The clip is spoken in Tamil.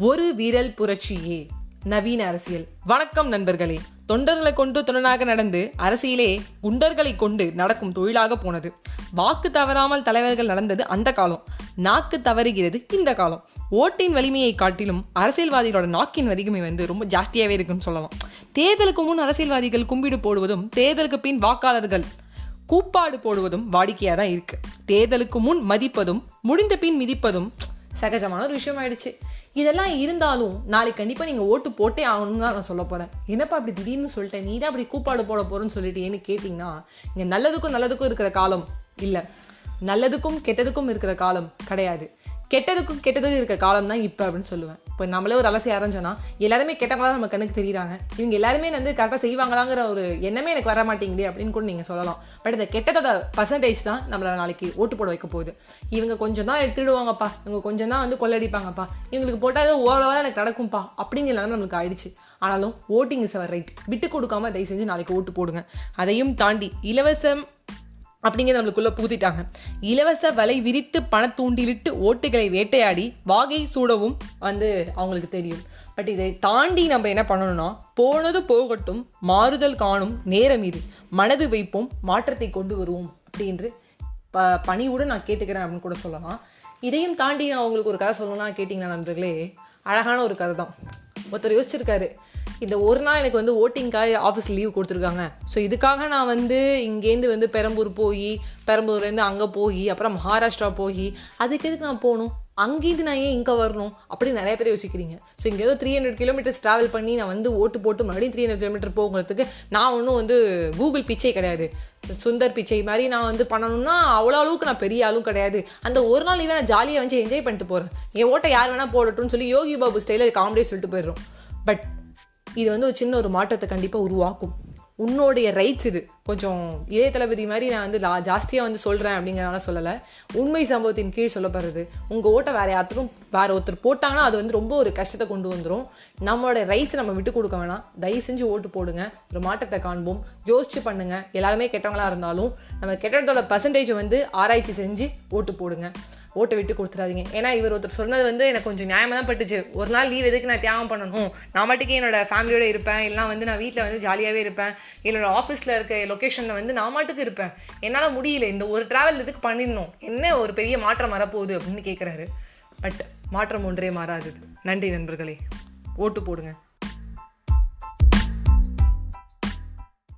ஒரு வீரல் புரட்சியே. நவீன அரசியல். வணக்கம் நண்பர்களே. தொண்டர்களை கொண்டு துணனாக நடந்து அரசியலே குண்டர்களை கொண்டு நடக்கும் தொழிலாக போனது. வாக்கு தவறாமல் தலைவர்கள் நடந்தது அந்த காலம். நாக்கு தவறுகிறது இந்த காலம். ஓட்டின் வலிமையை காட்டிலும் அரசியல்வாதிகளோட நாக்கின் வலிமை வந்து ரொம்ப ஜாஸ்தியாகவே இருக்குன்னு சொல்லலாம். தேர்தலுக்கு முன் அரசியல்வாதிகள் கும்பிடு போடுவதும் தேர்தலுக்கு பின் வாக்காளர்கள் கூப்பாடு போடுவதும் வாடிக்கையாக தான் இருக்கு. தேர்தலுக்கு முன் மதிப்பதும் முடிந்த பின் மிதிப்பதும் சகஜமான ஒரு விஷயம் ஆயிடுச்சு இதெல்லாம் இருந்தாலும் நாளைக்கு கண்டிப்பாக நீங்கள் ஓட்டு போட்டே ஆகணும்னு தான் நான் சொல்ல போகிறேன் என்னப்பா அப்படி திடீர்னு சொல்லிட்டேன் நீ தான் அப்படி கூப்பாடு போட போகிறேன்னு சொல்லிட்டு ஏன்னு கேட்டிங்கன்னா இங்கே நல்லதுக்கும் நல்லதுக்கும் இருக்கிற காலம் இல்லை. நல்லதுக்கும் கெட்டதுக்கும் இருக்கிற காலம் கிடையாது. கெட்டதுக்கும் கெட்டதுக்கும் இருக்க காலம் தான் இப்போ அப்படின்னு சொல்லுவேன். இப்போ நம்மளே ஒரு அலசி சொன்னால் எல்லாருமே கெட்டவங்களா நம்ம கண்ணுக்கு தெரியுறாங்க. இவங்க எல்லாருமே வந்து கரெக்டாக செய்வாங்களாங்கிற ஒரு எண்ணமே எனக்கு வர மாட்டேங்குது அப்படின்னு கூட நீங்கள் சொல்லலாம். பட் இந்த கெட்டதோட பர்சன்டேஜ் தான் நம்மளை நாளைக்கு ஓட்டு போட வைக்க போகுது. இவங்க கொஞ்சம் தான் எடுத்துடுவாங்கப்பா இவங்க கொஞ்சம் தான் வந்து கொள்ளடிப்பாங்கப்பா. இவங்களுக்கு போட்டால் ஓரளவாக எனக்கு நடக்கும்ப்பா அப்படிங்கிற நிலைமை நம்மளுக்கு ஆயிடுச்சு. ஆனாலும் ஓட்டிங் இஸ் அவர் ரைட் விட்டு கொடுக்காம தயவு செஞ்சு நாளைக்கு ஓட்டு போடுங்க. அதையும் தாண்டி இலவசம் அப்படிங்கிறது நம்மளுக்குள்ள புகுத்திட்டாங்க. இலவச வலை விரித்து பணத்தூண்டிலிட்டு ஓட்டுகளை வேட்டையாடி வாகை சூடவும் வந்து அவங்களுக்கு தெரியும். பட் இதை தாண்டி நம்ம என்ன பண்ணணும்னா போனது போகட்டும் மாறுதல் காணும் நேரம் இது. மனது வைப்போம் மாற்றத்தை கொண்டு வருவோம் அப்படின்று ப பணிவுடன் நான் கேட்டுக்கிறேன் அப்படின்னு கூட சொல்லலாம். இதையும் தாண்டி நான் உங்களுக்கு ஒரு கதை சொல்லணும்னா கேட்டிங்கன்னா நண்பர்களே? அழகான ஒரு கதை தான் ஒருத்தர் யோசிச்சிருக்காரு. இந்த ஒரு நாள் எனக்கு வந்து ஓட்டிங்காக ஆஃபீஸ் லீவ் கொடுத்துருக்காங்க. ஸோ இதுக்காக நான் வந்து இங்கேருந்து வந்து பெரம்பூர் போய் பெரம்பூர்லேருந்து அங்கே போய் அப்புறம் மகாராஷ்டிரா போய் அதுக்கு எதுக்கு நான் போகணும்? அங்கேருந்து நான் ஏன் இங்கே வரணும்? அப்படின்னு நிறைய பேர் யோசிக்கிறீங்க. ஸோ இங்கே ஏதோ த்ரீ ஹண்ட்ரட் கிலோமீட்டர்ஸ் ட்ராவல் பண்ணி நான் வந்து ஓட்டு போட்டு மறுபடியும் த்ரீ ஹண்ட்ரட் கிலோமீட்டர் போகிறதுக்கு நான் ஒன்றும் வந்து கூகுள் பிச்சை கிடையாது. சுந்தர் பிச்சை மாதிரி நான் வந்து பண்ணணும்னா அவ்வளோ அளவுக்கு நான் பெரிய ஆளும் கிடையாது. அந்த ஒரு நாள் இவன் நான் ஜாலியாக வந்து என்ஜாய் பண்ணிட்டு போகிறேன் என் ஓட்டை யார் வேணால் போடட்டும்னு சொல்லி யோகி பாபு ஸ்டைலில் காமெடியாக சொல்லிட்டு போயிடுறோம். பட் இது வந்து ஒரு சின்ன ஒரு மாற்றத்தை கண்டிப்பாக உருவாக்கும். உன்னோடைய ரைட்ஸ் இது. கொஞ்சம் இதே தளபதி மாதிரி நான் வந்து லா ஜாஸ்தியாக வந்து சொல்கிறேன் அப்படிங்கிறனால சொல்லலை. உண்மை சம்பவத்தின் கீழ் சொல்லப்படுறது உங்கள் ஓட்டை வேறு யாத்திரும் வேறு ஒருத்தர் போட்டாங்கன்னா அது வந்து ரொம்ப ஒரு கஷ்டத்தை கொண்டு வந்துடும் நம்மளோட ரைட்ஸை நம்ம விட்டு கொடுக்க வேணாம். தயவு செஞ்சு ஓட்டு போடுங்க. ஒரு மாற்றத்தை காண்போம். யோசிச்சு பண்ணுங்கள் எல்லாருமே கெட்டவங்களாக இருந்தாலும் நம்ம கெட்டதோட பர்சன்டேஜ் வந்து ஆராய்ச்சி செஞ்சு ஓட்டு போடுங்க. ஓட்டை விட்டு கொடுத்துடாதீங்க ஏன்னா இவர் ஒருத்தர் சொன்னது வந்து எனக்கு கொஞ்சம் நியாயமாக தான் பட்டுச்சு. ஒரு நாள் லீவ் எதுக்கு நான் தியாகம் பண்ணணும்? நான் மட்டுக்கே என்னோட ஃபேமிலியோடு இருப்பேன்? இல்லைனா வந்து நான் வீட்டில் வந்து ஜாலியாகவே இருப்பேன். என்னோட ஆஃபீஸில் இருக்க லொக்கேஷனில் வந்து நான் மாட்டுக்கு இருப்பேன். என்னால் முடியல. இந்த ஒரு ட்ராவல் எதுக்கு பண்ணிடணும்? என்ன ஒரு பெரிய மாற்றம் வரப்போகுது அப்படின்னு கேட்குறாரு பட் மாற்றம் ஒன்றே மாறாது நன்றி நண்பர்களே. ஓட்டு போடுங்க.